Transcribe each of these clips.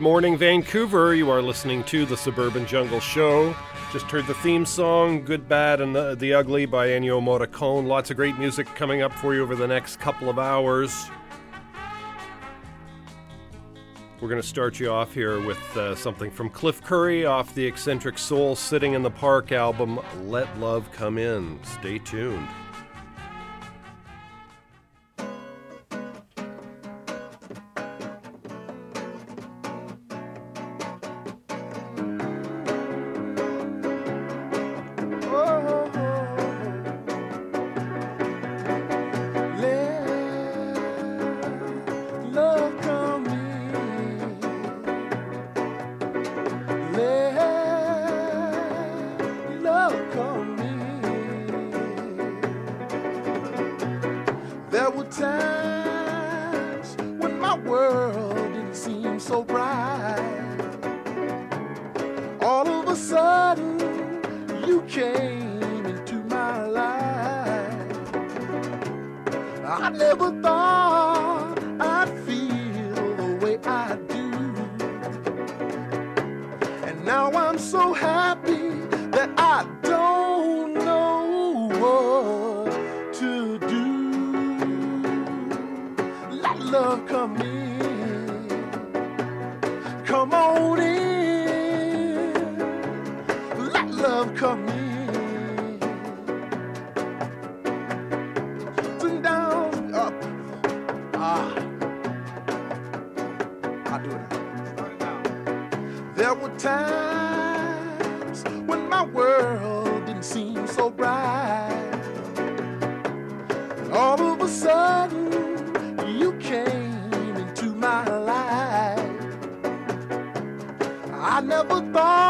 Good morning, Vancouver. You are listening to the Suburban Jungle Show. Just heard the theme song, Good, Bad, and the, the Ugly by Ennio Morricone. Lots of great music coming up for you over the next couple of hours. We're going to start you off here with uh, something from Cliff Curry off the Eccentric Soul Sitting in the Park album, Let Love Come In. Stay tuned. came into my life. I never thought I'd feel the way I do. And now I'm so happy. times when my world didn't seem so bright. All of a sudden, you came into my life. I never thought.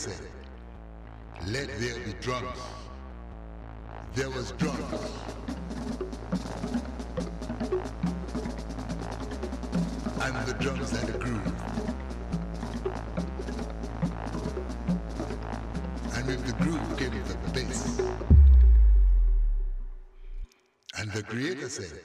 said, let there be drums. There was drums. And the drums had a groove. And with the groove came the bass. And the creator said,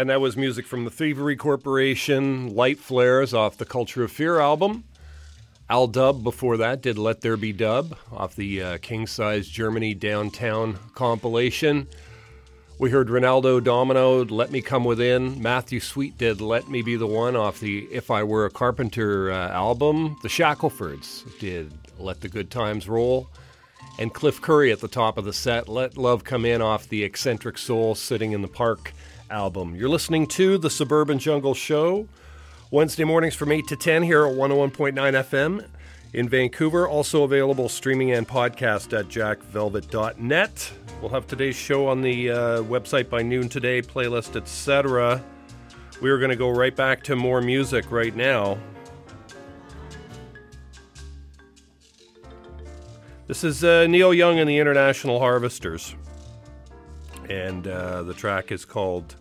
And that was music from the Thievery Corporation, Light Flares off the Culture of Fear album. Al Dub before that did Let There Be Dub off the uh, King Size Germany Downtown compilation. We heard Ronaldo Domino, Let Me Come Within. Matthew Sweet did Let Me Be the One off the If I Were a Carpenter uh, album. The Shacklefords did Let the Good Times Roll. And Cliff Curry at the top of the set, Let Love Come In off the Eccentric Soul Sitting in the Park album. You're listening to The Suburban Jungle Show, Wednesday mornings from 8 to 10 here at 101.9 FM in Vancouver. Also available streaming and podcast at jackvelvet.net. We'll have today's show on the uh, website by noon today, playlist, etc. We are going to go right back to more music right now. This is uh, Neil Young and the International Harvesters. And uh, the track is called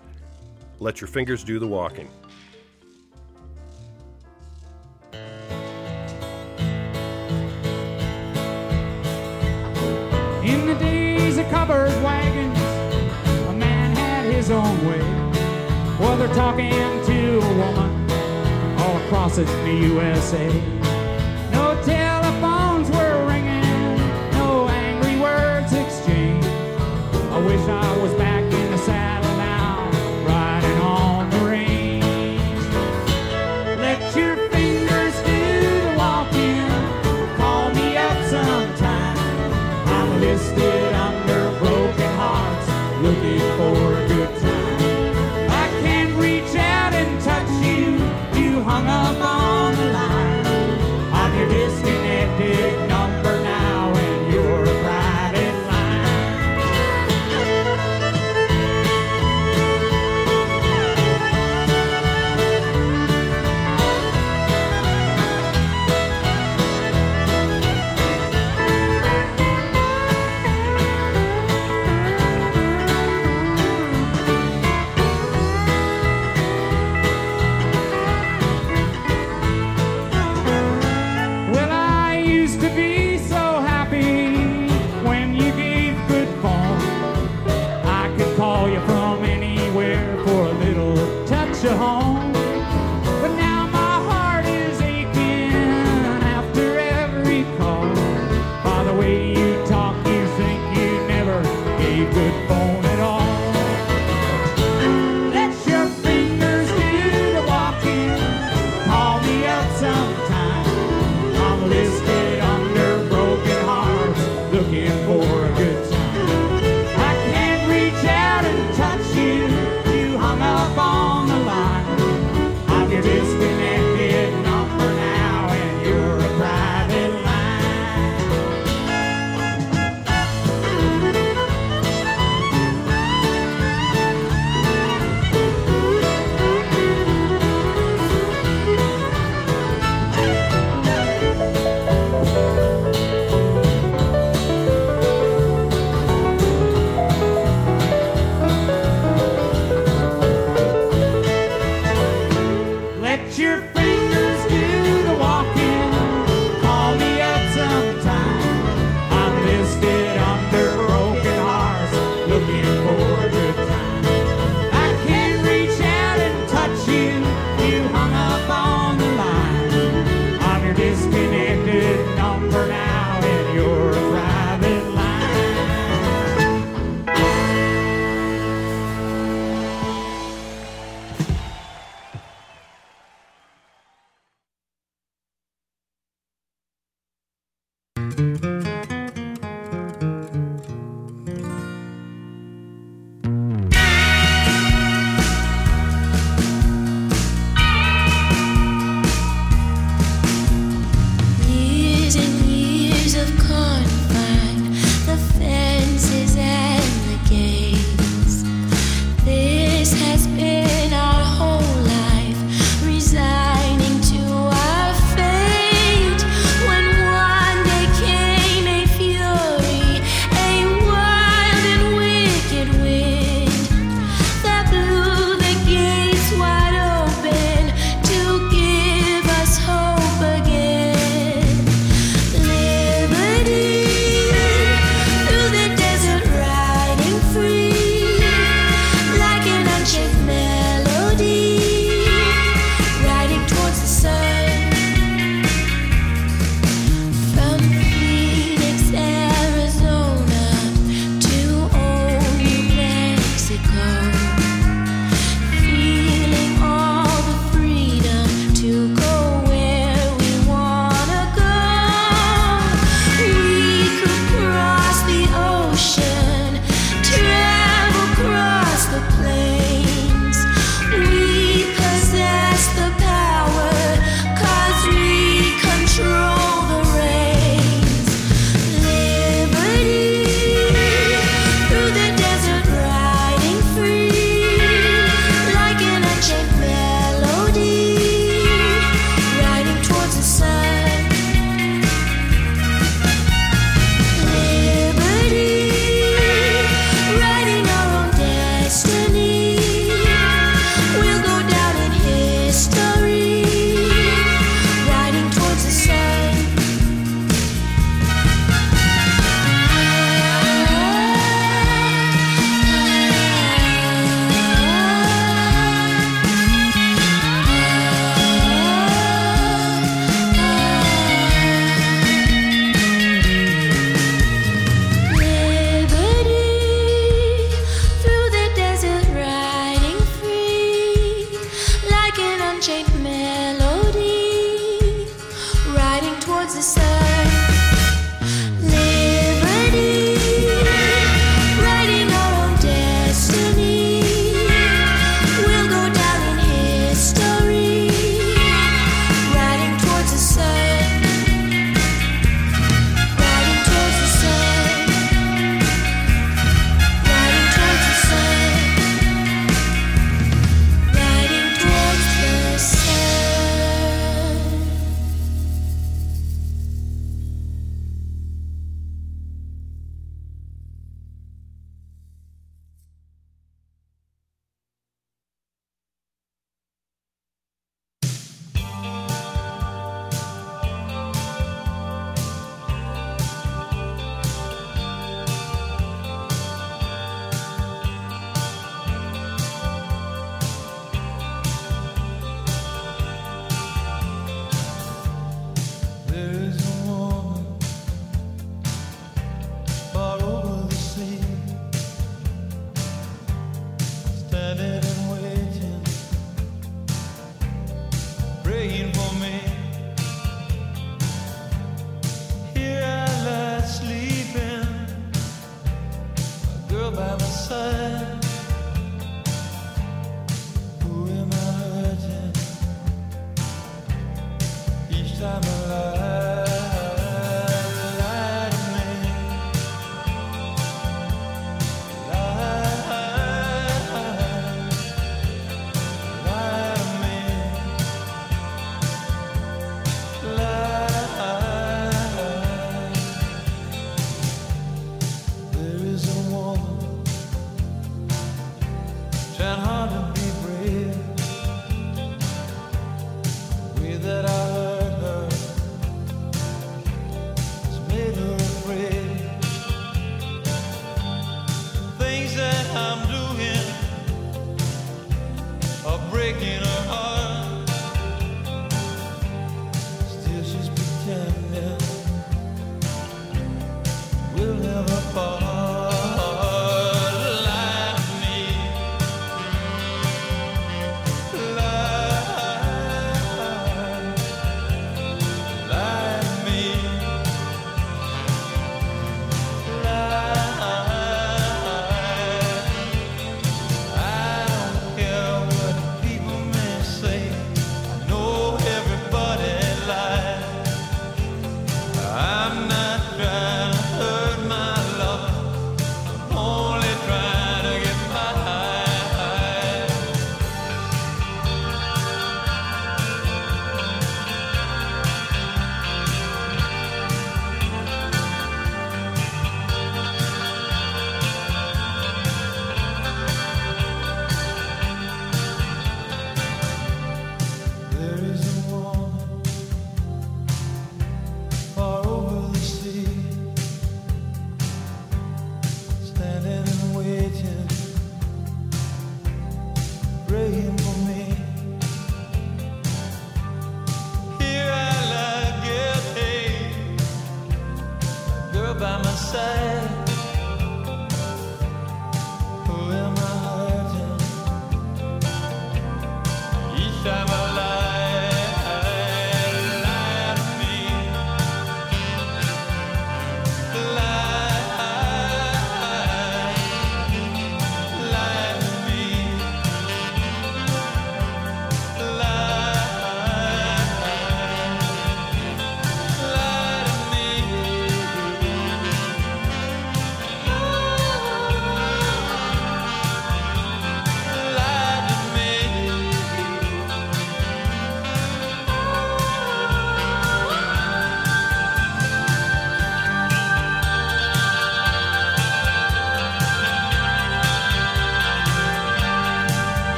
Let Your Fingers Do the Walking. In the days of covered wagons, a man had his own way. Well, they're talking to a woman all across the USA. No telephones were ringing, no angry words exchanged. I wish I was back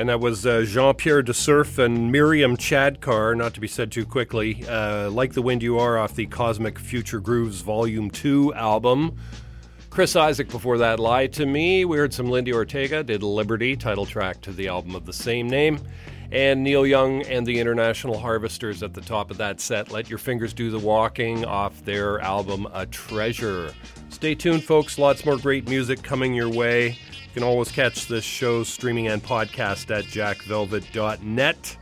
And that was uh, Jean Pierre de Surf and Miriam Chadkar, not to be said too quickly, uh, Like the Wind You Are off the Cosmic Future Grooves Volume 2 album. Chris Isaak before that, Lie to Me. We heard some Lindi Ortega, did Liberty, title track to the album of the same name. And Neil Young and the International Harvesters at the top of that set. Let Your Fingers Do the Walking off their album A Treasure. Stay tuned, folks. Lots more great music coming your way. You can always catch this show streaming and podcast at jackvelvet.net.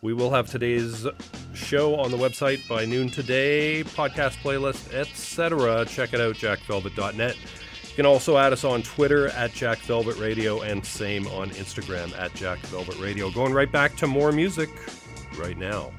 We will have today's show on the website by noon today, podcast playlist, etc. Check it out, jackvelvet.net. You can also add us on Twitter at Jack Velvet Radio and same on Instagram at Jack Velvet Radio. Going right back to more music right now.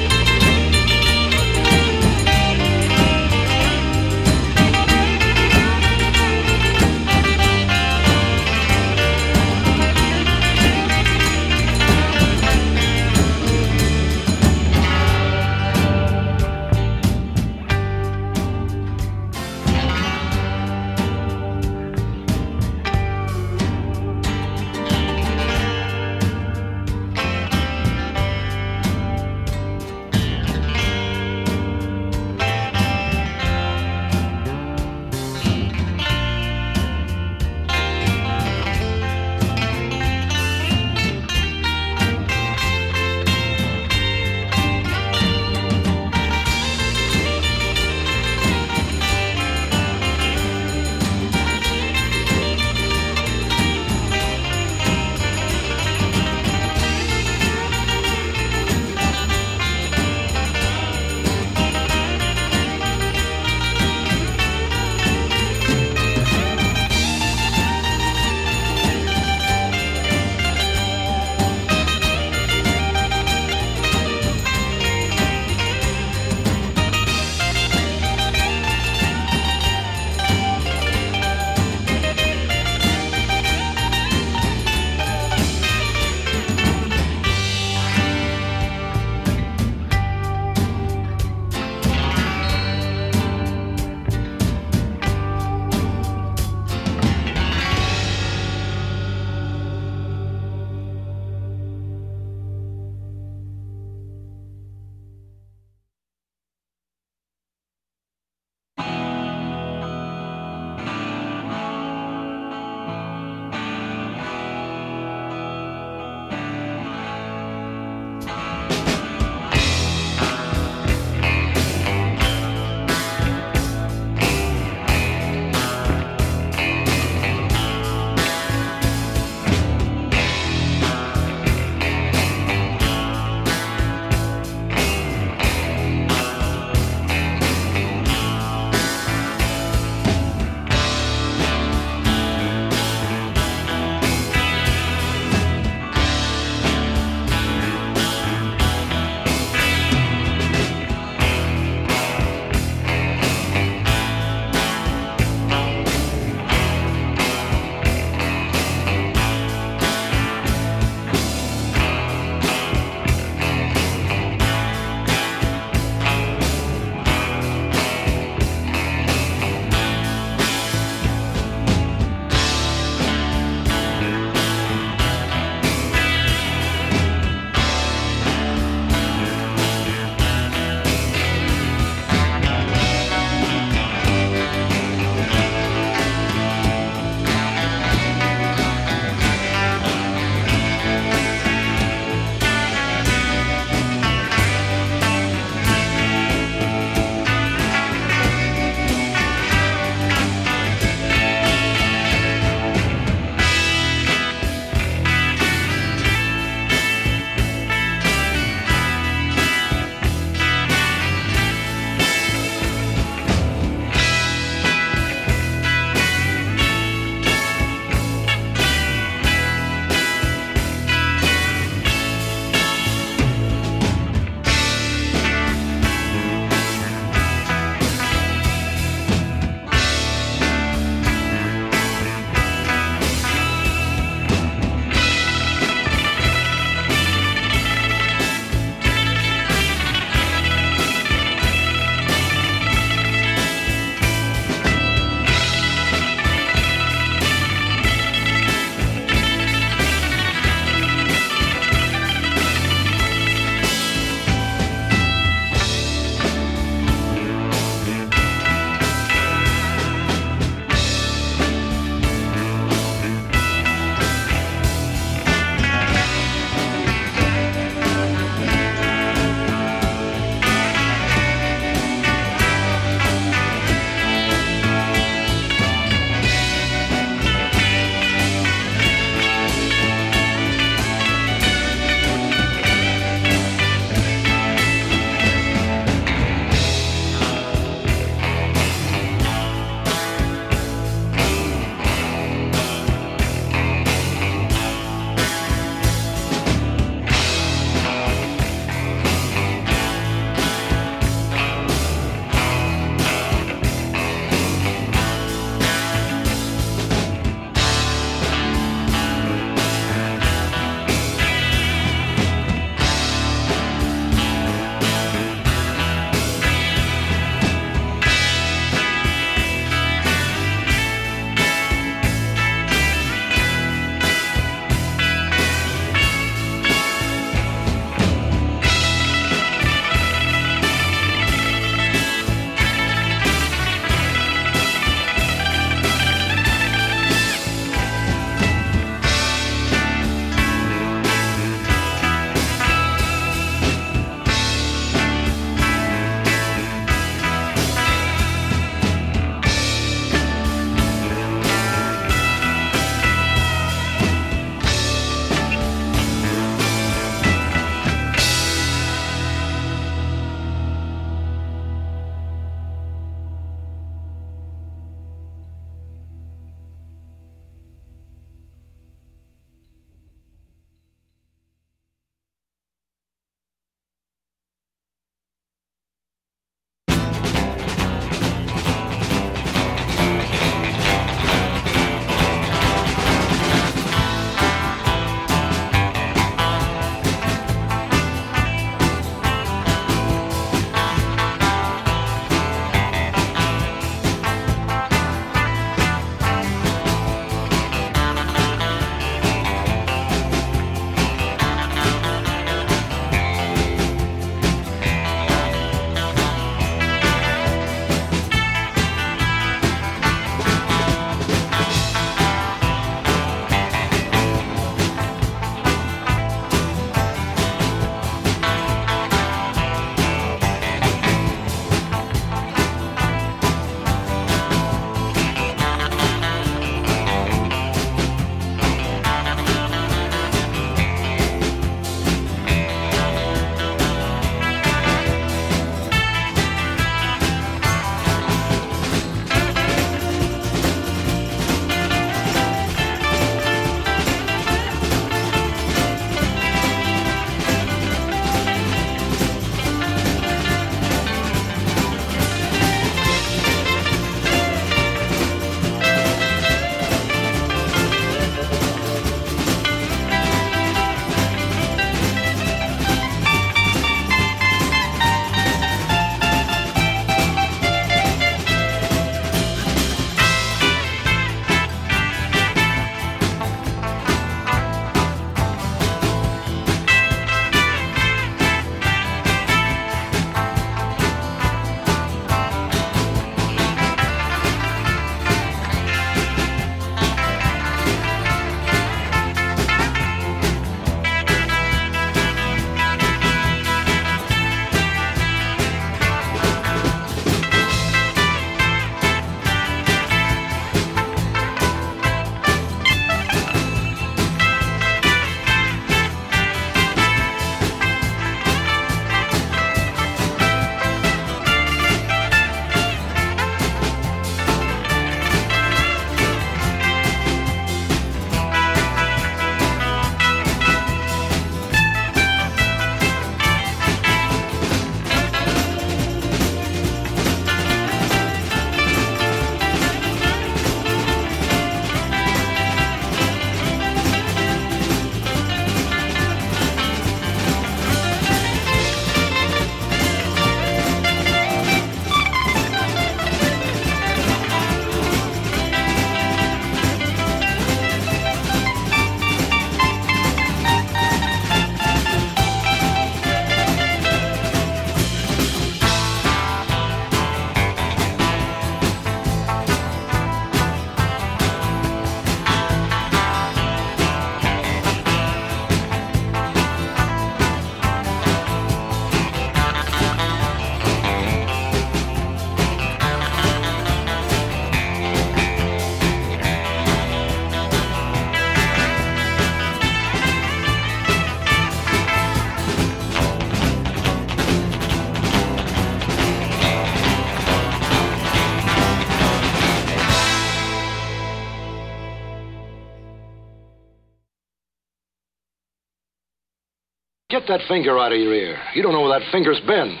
That finger out of your ear. You don't know where that finger's been.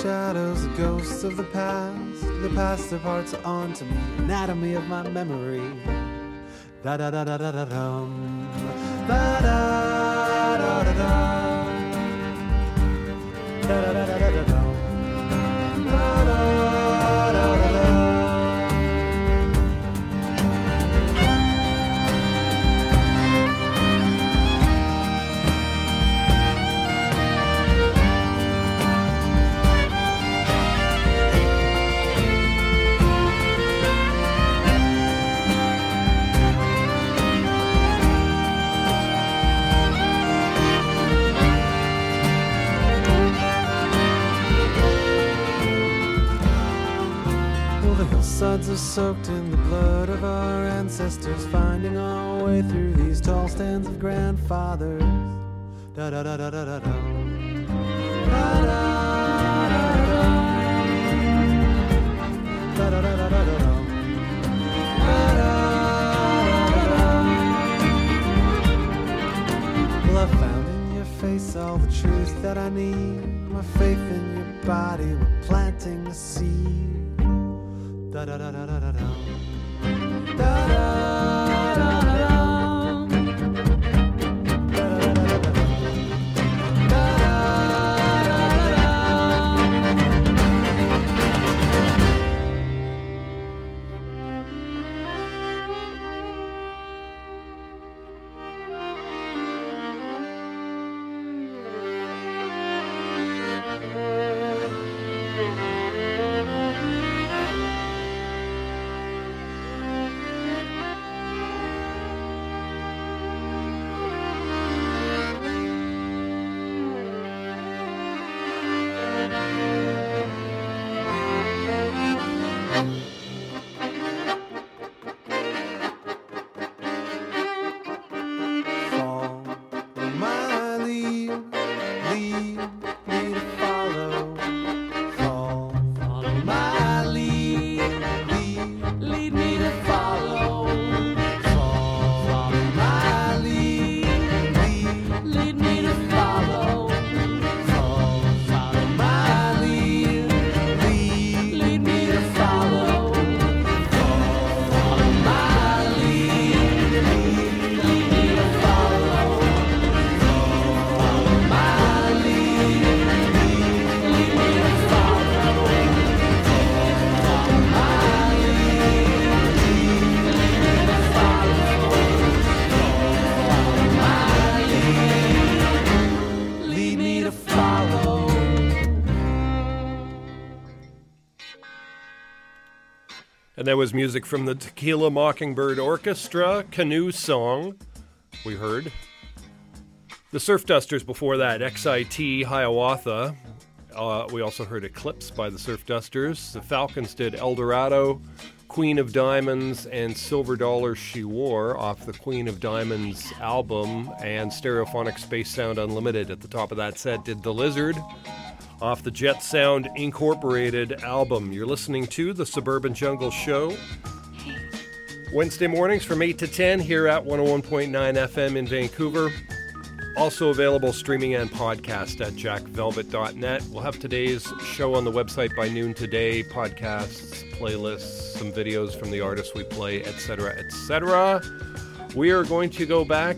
Shadows, the ghosts of the past. The past their parts onto me, anatomy of my memory. Da da da da da da dum. Da da are soaked in the blood of our ancestors, finding our way through these tall stands of grandfathers. Da da da da da da da. Well, I found in your face all the truth that I need. My faith in your body, we're planting a seed. Da da da da da da da. Da da And that was music from the Tequila Mockingbird Orchestra, Canoe Song, we heard. The Surf Dusters before that, XIT Hiawatha. Uh, we also heard Eclipse by the Surf Dusters. The Falcons did El Dorado, Queen of Diamonds, and Silver Dollar She Wore off the Queen of Diamonds album, and Stereophonic Space Sound Unlimited at the top of that set did The Lizard. Off the Jet Sound Incorporated album. You're listening to The Suburban Jungle Show. Wednesday mornings from 8 to 10 here at 101.9 FM in Vancouver. Also available streaming and podcast at jackvelvet.net. We'll have today's show on the website by noon today, podcasts, playlists, some videos from the artists we play, etc., etc. We are going to go back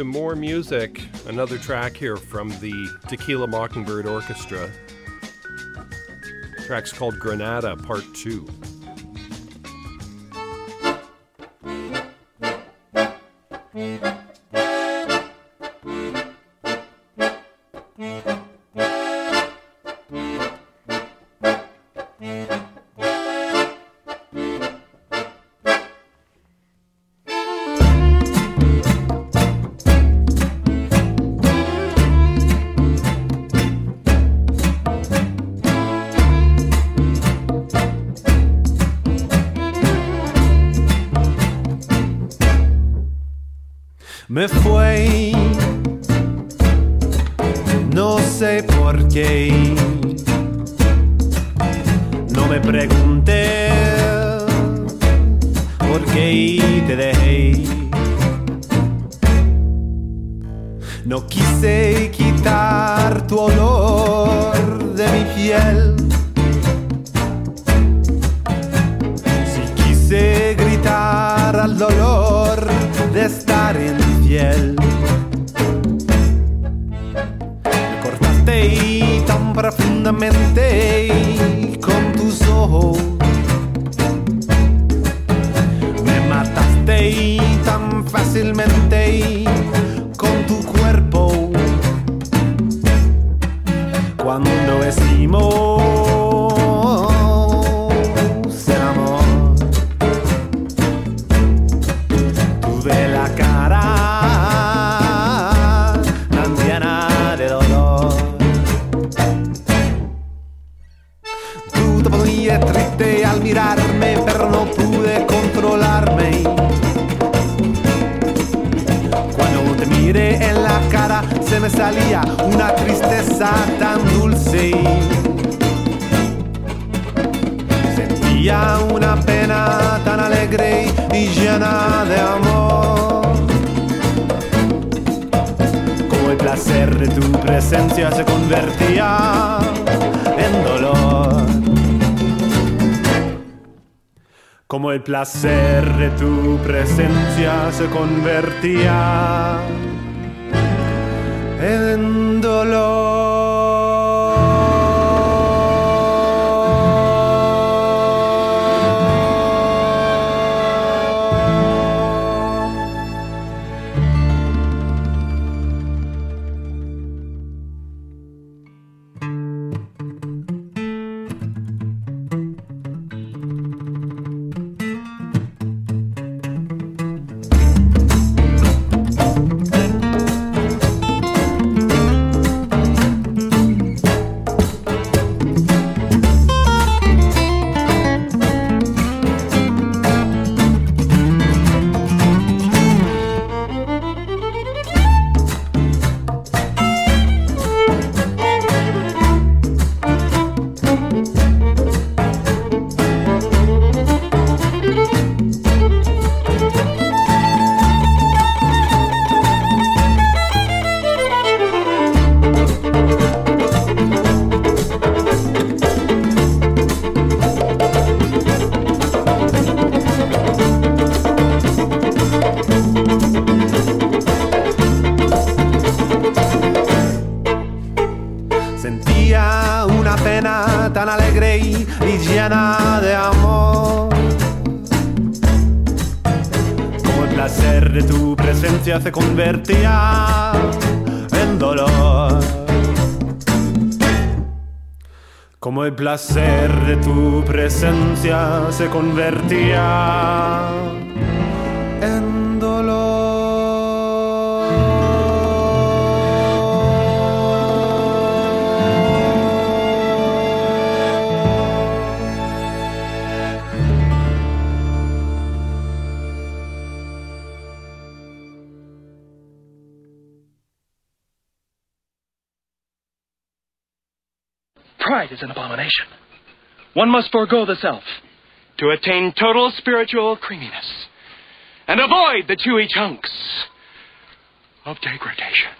to more music. Another track here from the Tequila Mockingbird Orchestra. The track's called Granada Part 2. Placer de tu presencia se convertía placer de tu presencia se convertía One must forego the self to attain total spiritual creaminess and avoid the chewy chunks of degradation.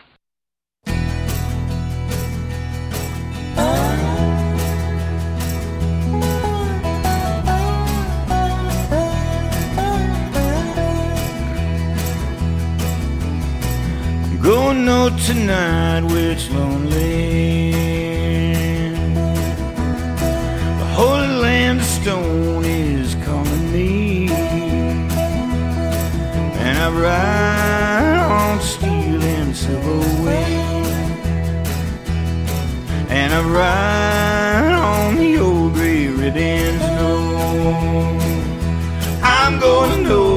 Going out tonight it's lonely. Stone is calling me. And I ride on steel and silver wing. And I ride on the old gray ribbons know. I'm gonna know.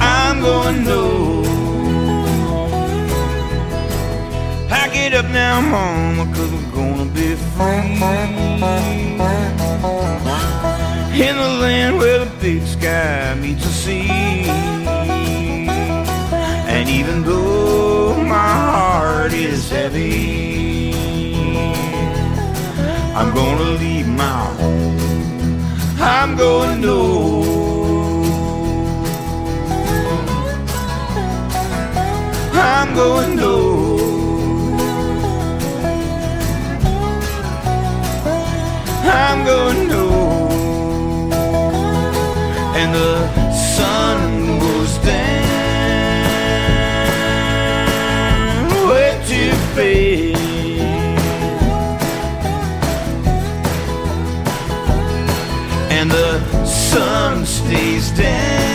I'm gonna know. Up now, mama, cause we're gonna be free. In the land where the big sky meets the sea. And even though my heart is heavy, I'm gonna leave my home. I'm gonna know. I'm going know. I'm going know. And the sun goes down way too fast. And the sun stays down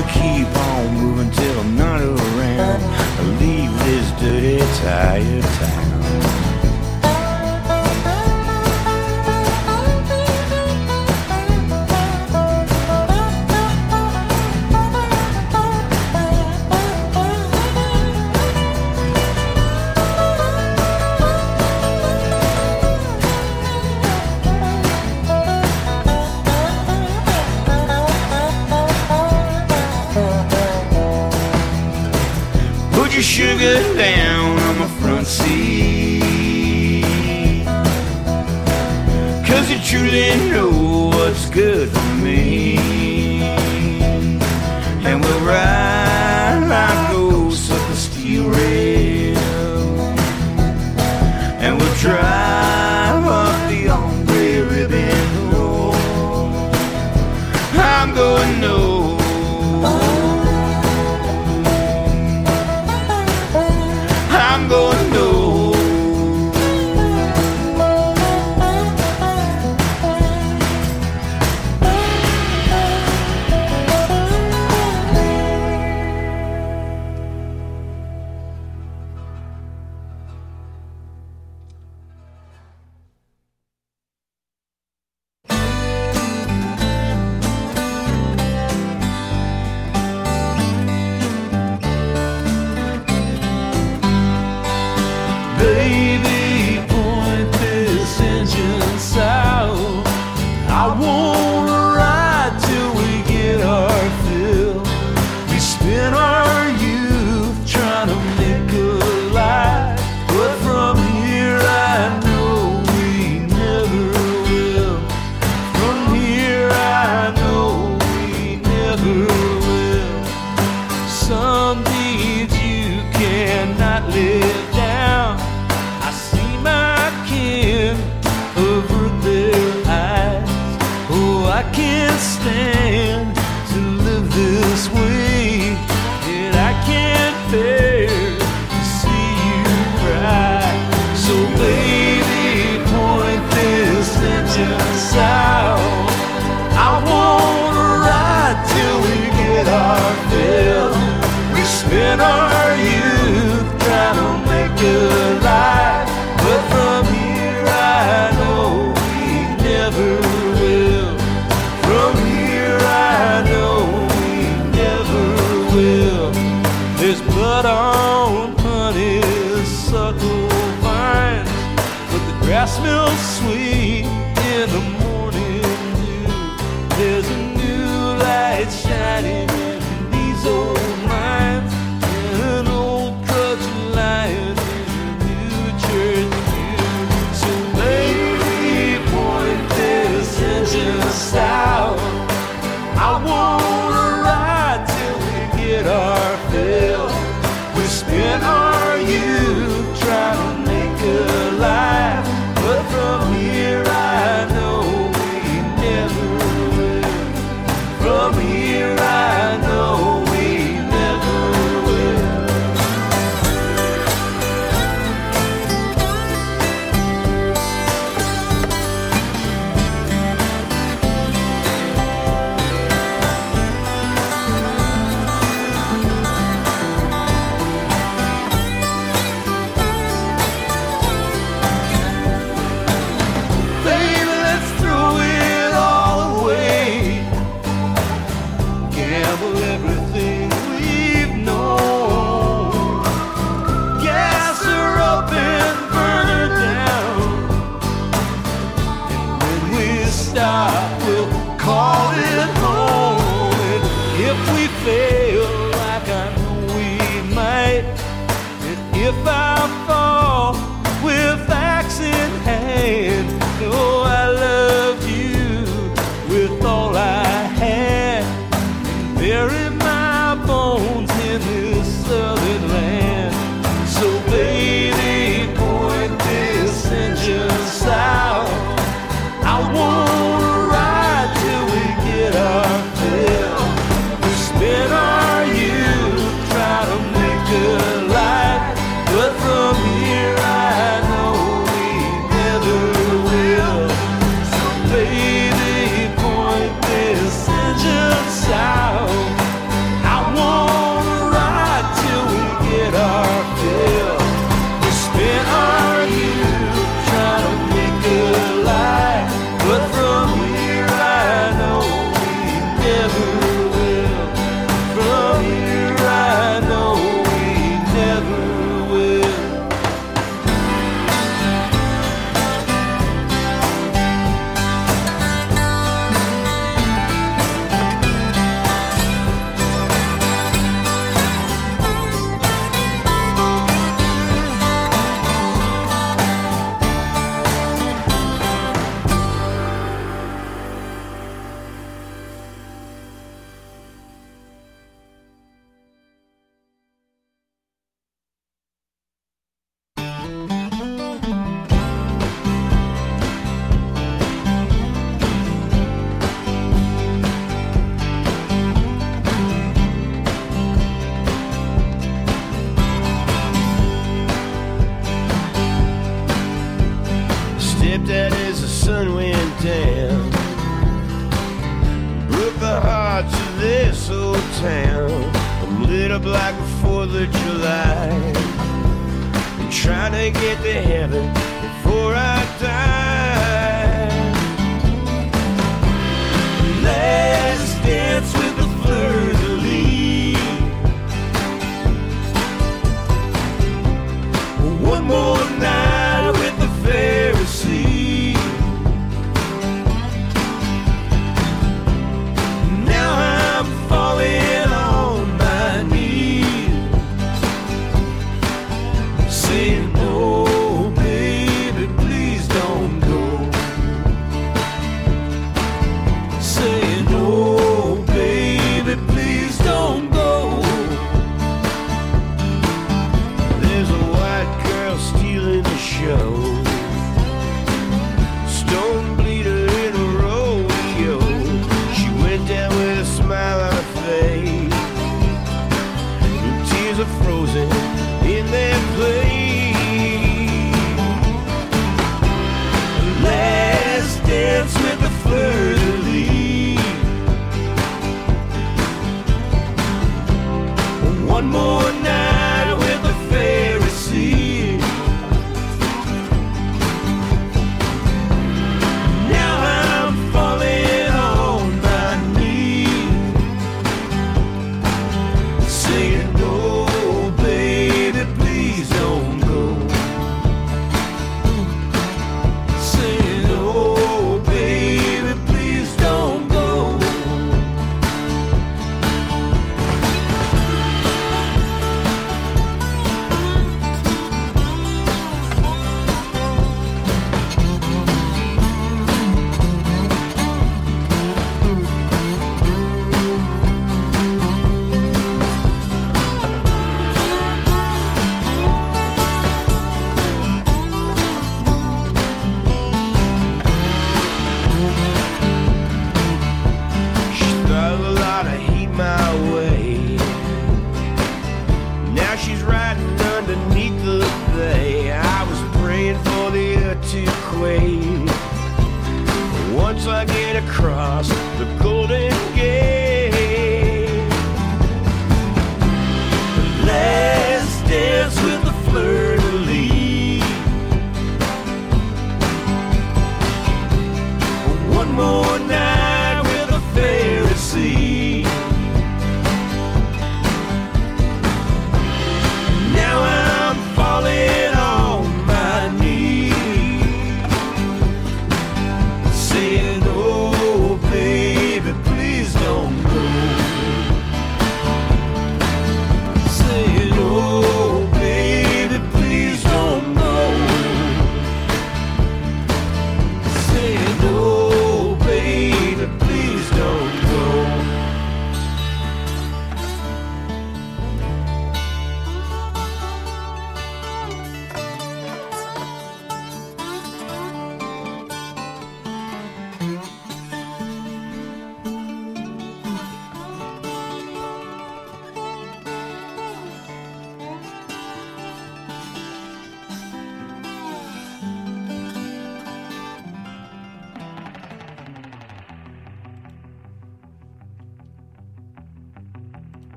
gonna keep on moving till I'm not around. I Leave this dirty, tired town.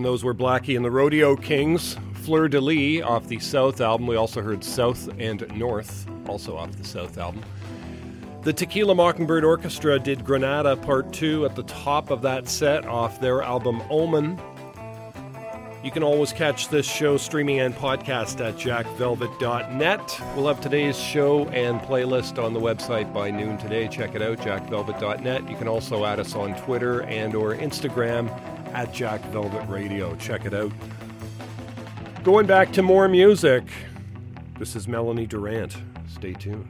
And those were Blackie and the Rodeo Kings, Fleur de Lis off the South album. We also heard South and North, also off the South album. The Tequila Mockingbird Orchestra did Granada Part 2 at the top of that set off their album Omen. You can always catch this show streaming and podcast at jackvelvet.net. We'll have today's show and playlist on the website by noon today. Check it out, jackvelvet.net. You can also add us on Twitter and or Instagram at Jack Velvet Radio. Check it out. Going back to more music, this is Melanie Durrant. Stay tuned.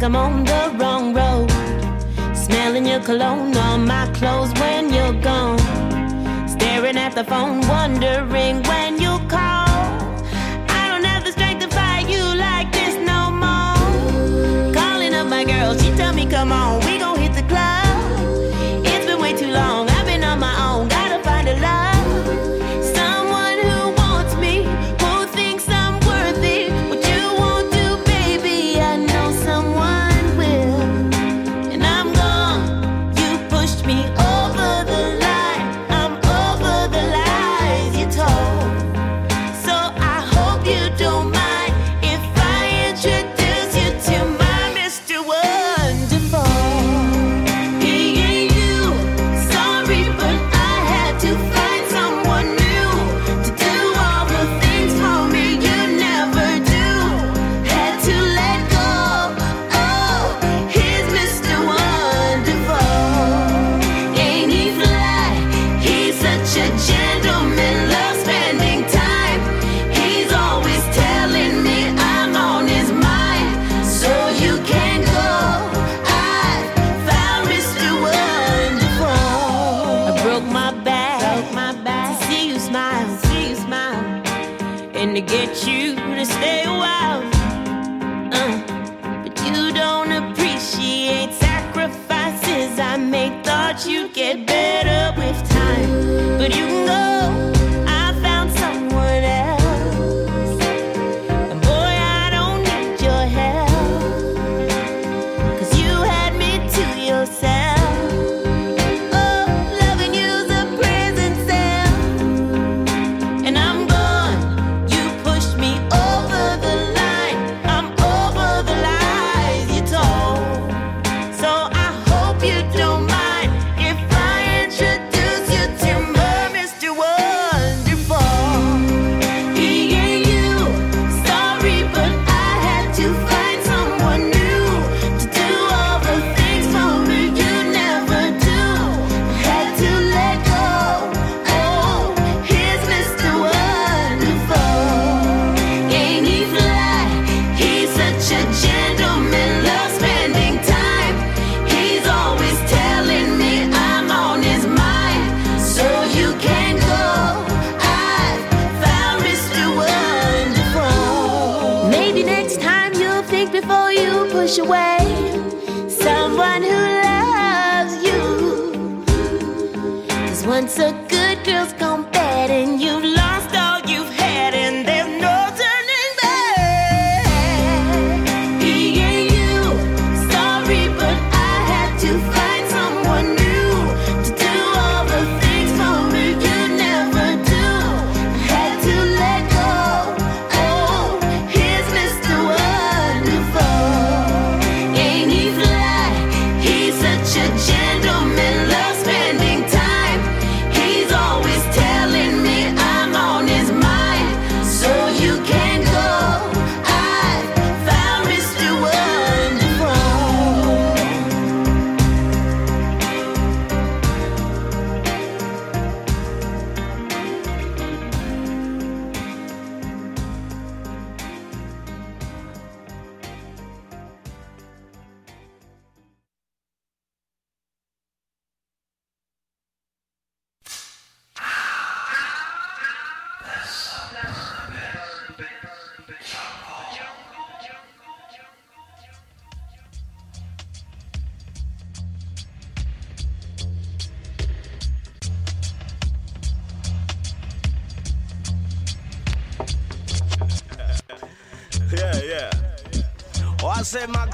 like I'm on the wrong road. Smelling your cologne on my clothes when you're gone. Staring at the phone, wondering when.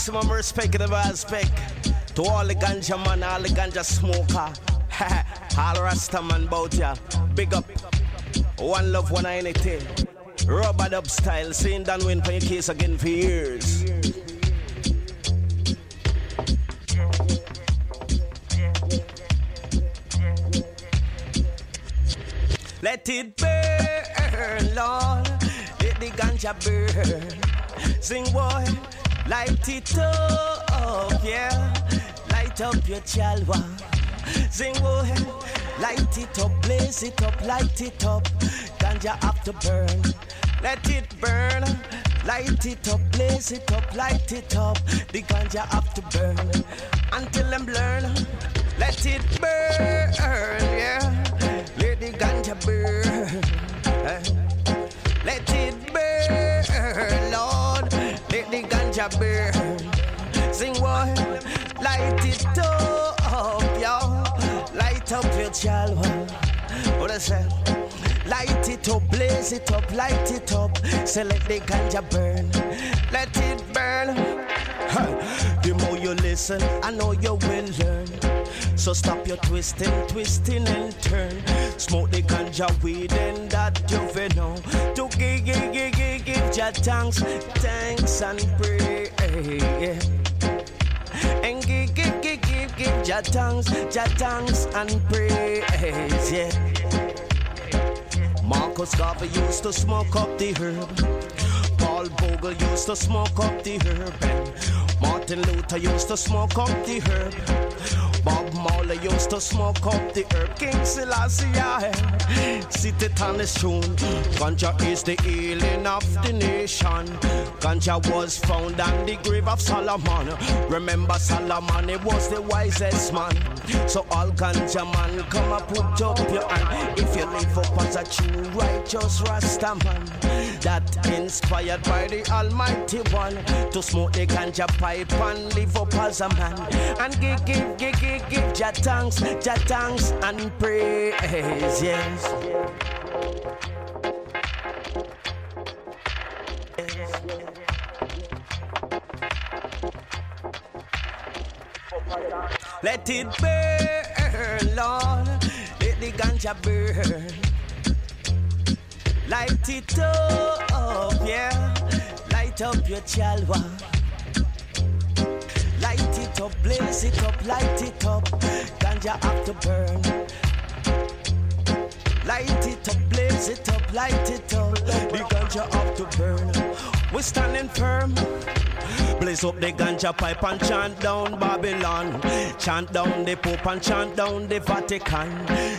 Maximum respect give aspect. to all the ganja man, all the ganja smoker, all Rasta man bout ya. Big up, one love, one anything. Rubber dub style, seeing done win for your case again for years. Let it burn, Lord. Let the ganja burn. Sing boy. Light it up, yeah. Light up your chalwa. zingo. Oh, light it up, blaze it up, light it up. Ganja have to burn, let it burn. Light it up, blaze it up, light it up. The ganja have to burn until them learn. Let it burn, yeah. Let the ganja burn. Eh. Let it burn, Lord a beer. Sing one, light it up, y'all. Light up your child. What I say? Light it up, blaze it up, light it up. Say let the ganja burn, let it burn. Huh. The more you listen, I know you will learn. So stop your twisting, twisting and turn. Smoke the ganja weed and that you know. To give, give, give, give, give your thanks, thanks and pray. And give, give, give, give, give your thanks, your thanks and praise. Yeah. Marcus Garvey used to smoke up the herb. Paul Bogle used to smoke up the herb. Martin Luther used to smoke up the herb. Bob Marley used to smoke up the herb. King Selassie, yeah. Sit it on his tune. Ganja is the healing of the nation. Ganja was found on the grave of Solomon. Remember Solomon, he was the wisest man. So all ganja man, come and put up your hand. If you live up as a true righteous Rasta man, that inspired by the Almighty One to smoke the ganja pipe and live up as a man and give, give, give, give, give Jah thanks, Jah thanks and praise. Yes. Let it burn, Lord. Let the ganja burn. Light it up, yeah. Light up your chalwa. Blaze it up, light it up. Ganja have to burn. Light it up, blaze it up, light it up. The ganja have to burn. We're standing firm. Blaze up the ganja pipe and chant down Babylon. Chant down the Pope and chant down the Vatican.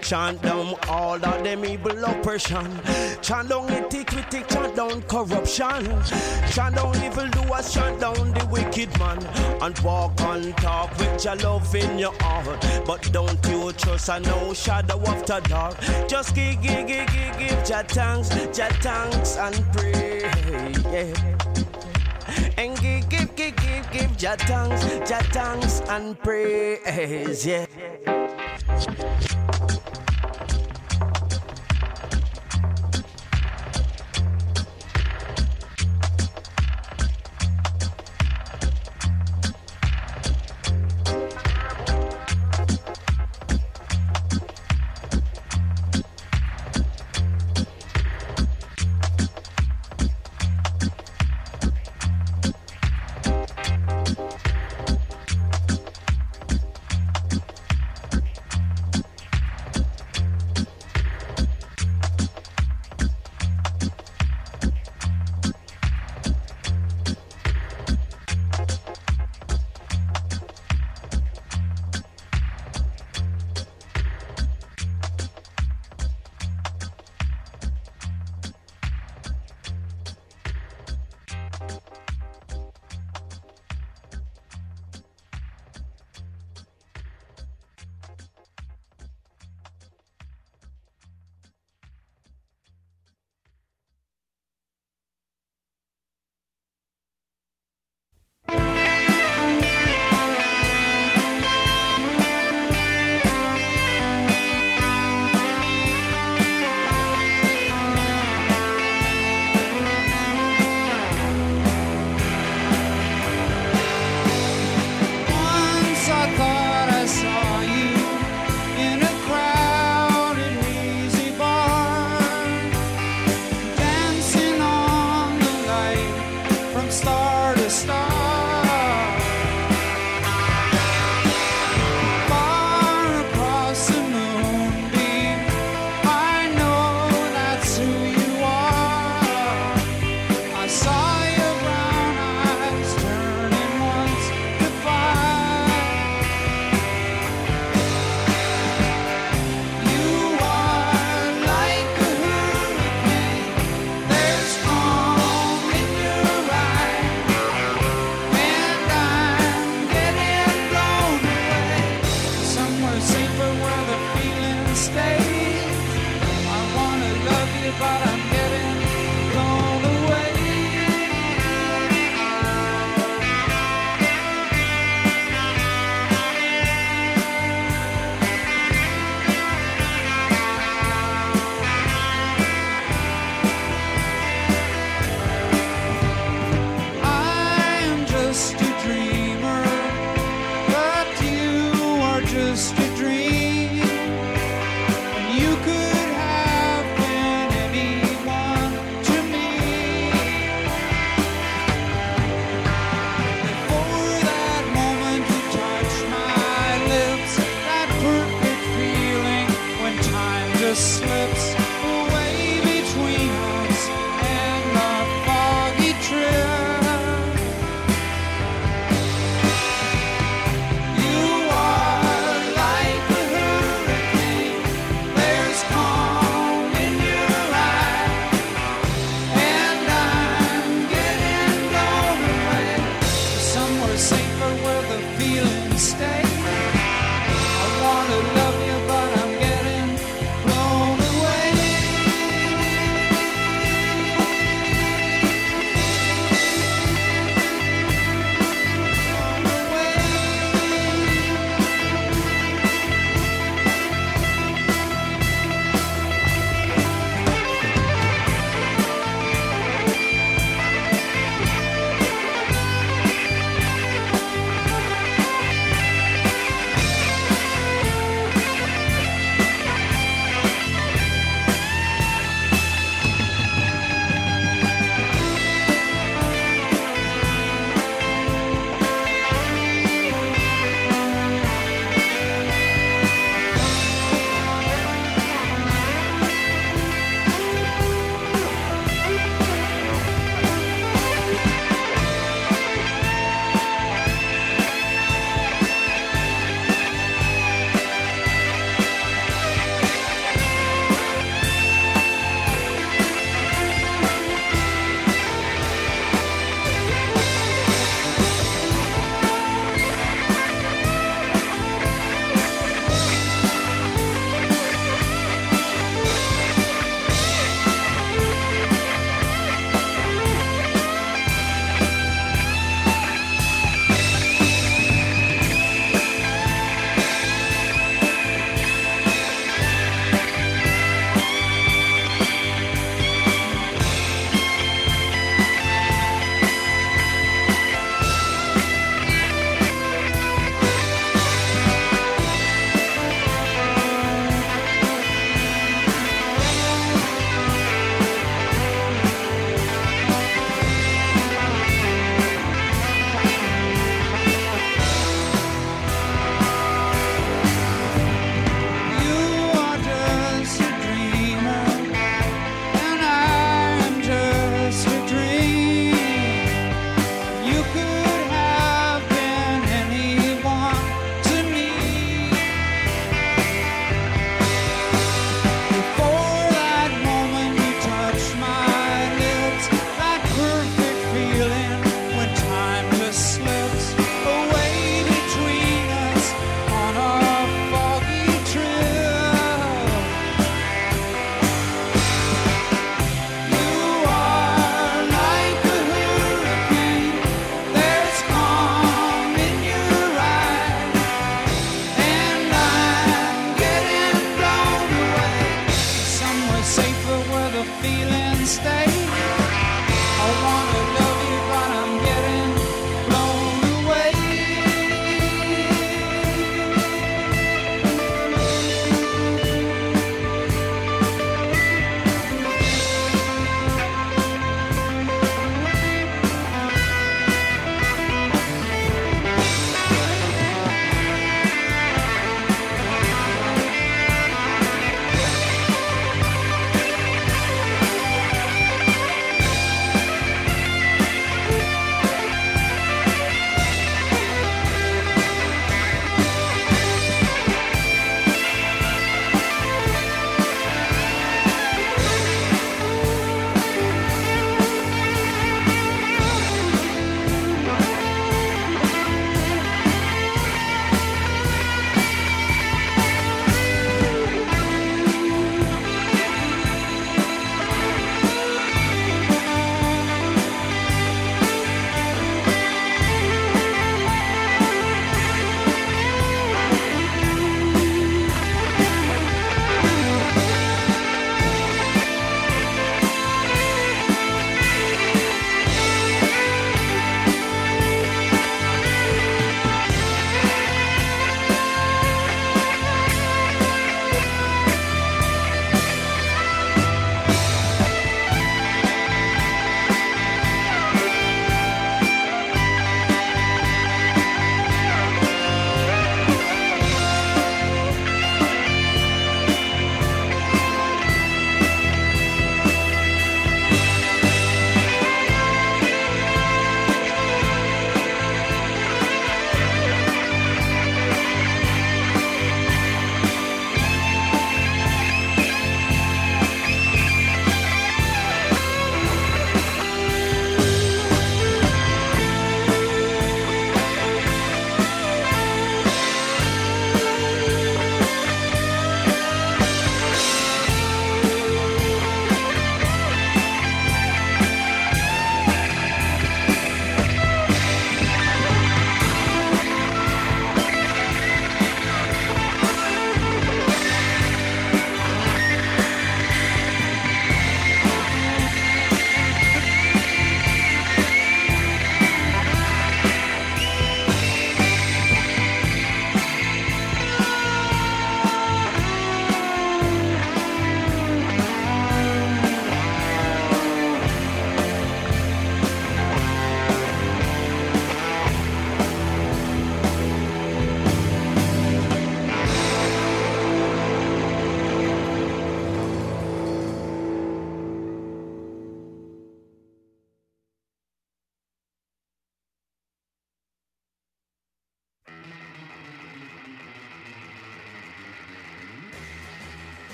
Chant down all of them evil oppression. Chant down iniquity, chant down corruption. Chant down evil doers, chant down the wicked man. And walk on top with your love in your heart. But don't you trust a no shadow after dark. Just give, give, give, give, give your thanks, your thanks and pray. Yeah. And give, give, give, give, give your thanks, your thanks and praise, yeah.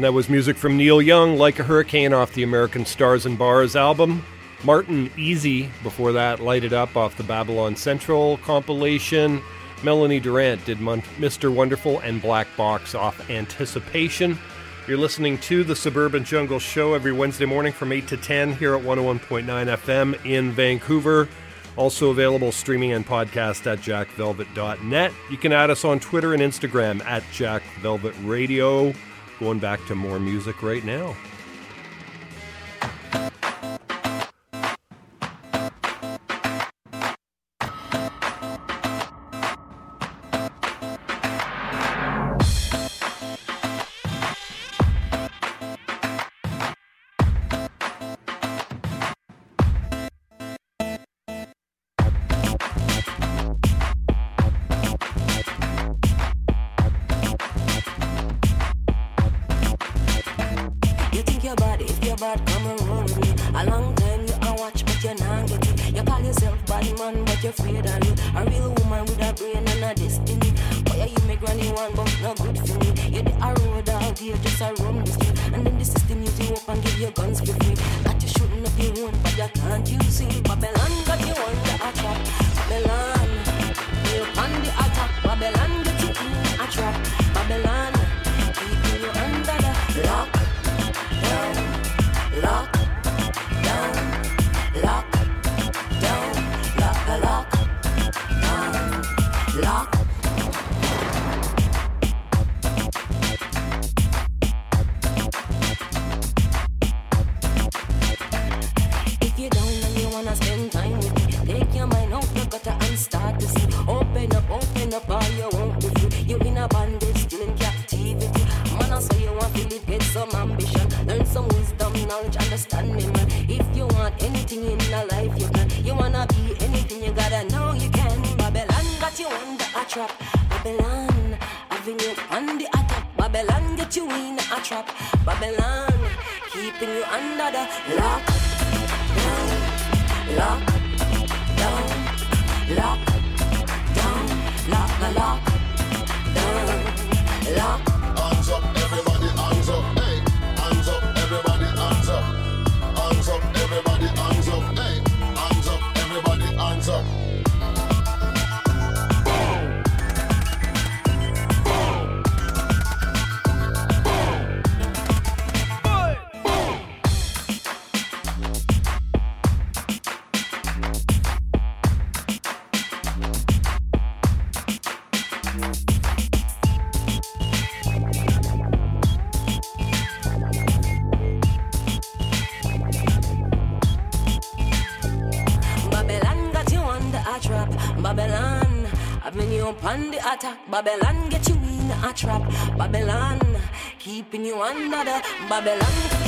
And that was music from Neil Young, Like a Hurricane, off the American Stars and Bars album. Martin Easy, before that, Lighted Up, off the Babylon Central compilation. Melanie Durrant did Mr. Wonderful and Black Box off Anticipation. You're listening to the Suburban Jungle Show every Wednesday morning from 8 to 10 here at 101.9 FM in Vancouver. Also available streaming and podcast at jackvelvet.net. You can add us on Twitter and Instagram at jackvelvetradio going back to more music right now. Babylon get you in a trap. Babylon keeping you under the Babylon.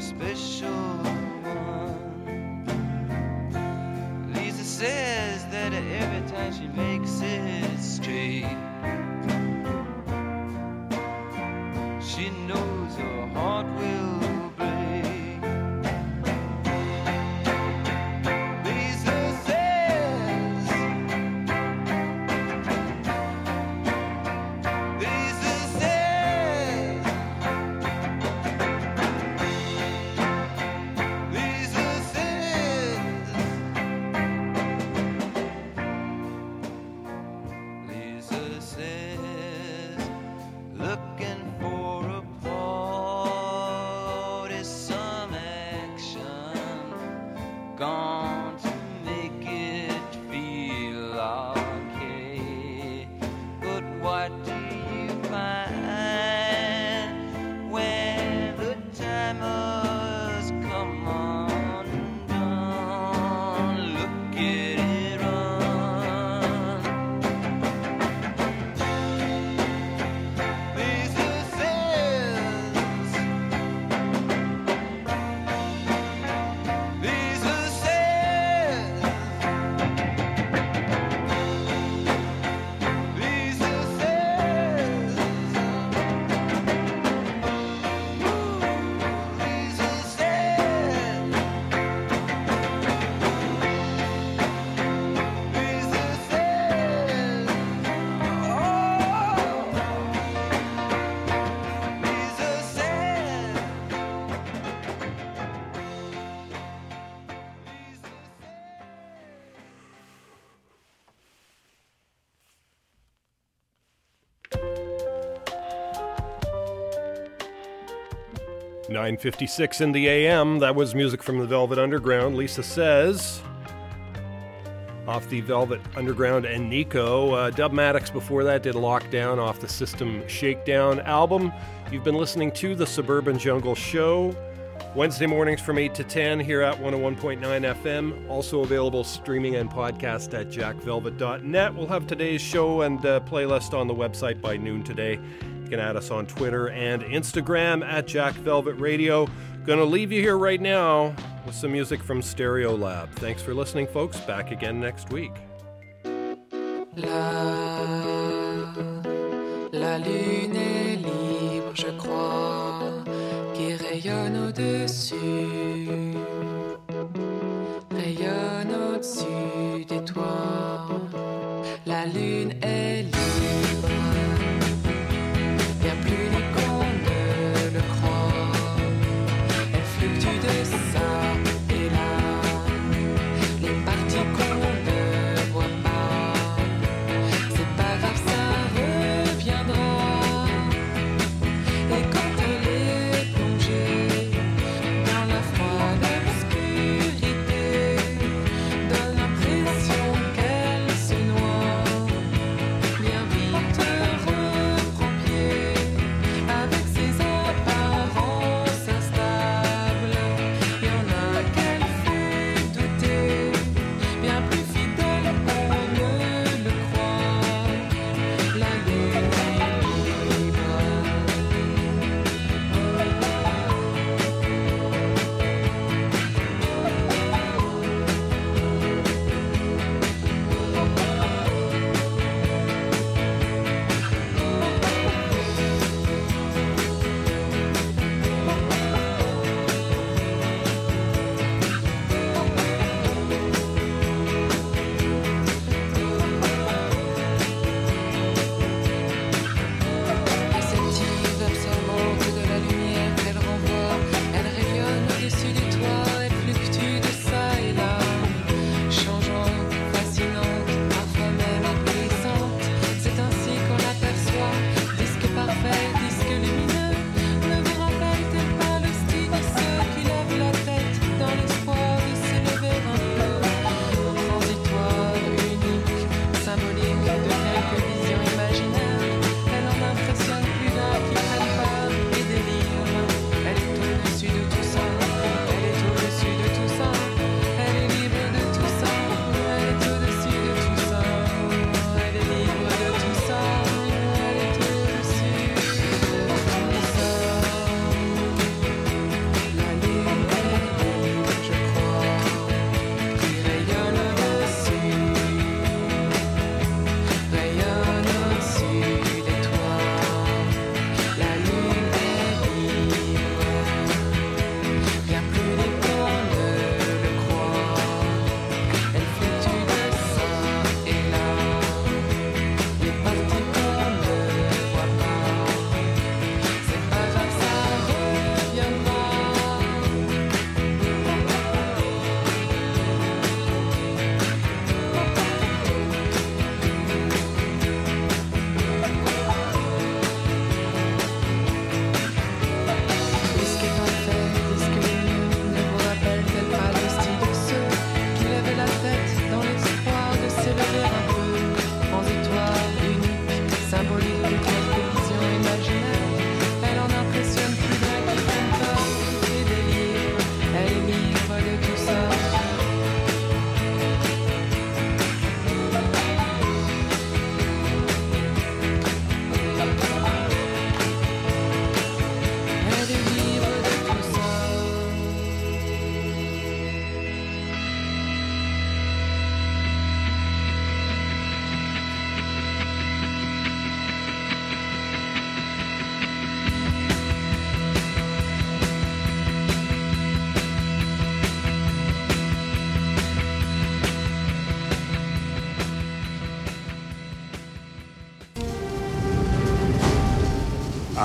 Special one. Lisa says that every time she makes it straight, 9:56 in the AM. That was music from the Velvet Underground. Lisa says off the Velvet Underground and Nico. Uh, Dub Maddox before that did Lockdown off the System Shakedown album. You've been listening to the Suburban Jungle Show. Wednesday mornings from 8 to 10 here at 101.9 FM. Also available streaming and podcast at jackvelvet.net. We'll have today's show and uh, playlist on the website by noon today. You can add us on Twitter and Instagram at Jack Velvet Radio. Gonna leave you here right now with some music from Stereolab. Thanks for listening, folks. Back again next week. La, la lune est libre, je crois, qui rayonne au-dessus, rayonne au-dessus des toits.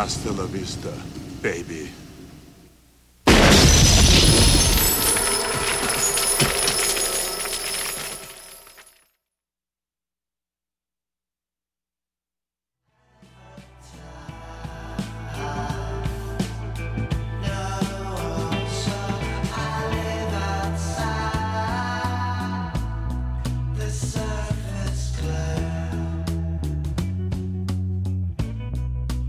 Hasta la vista.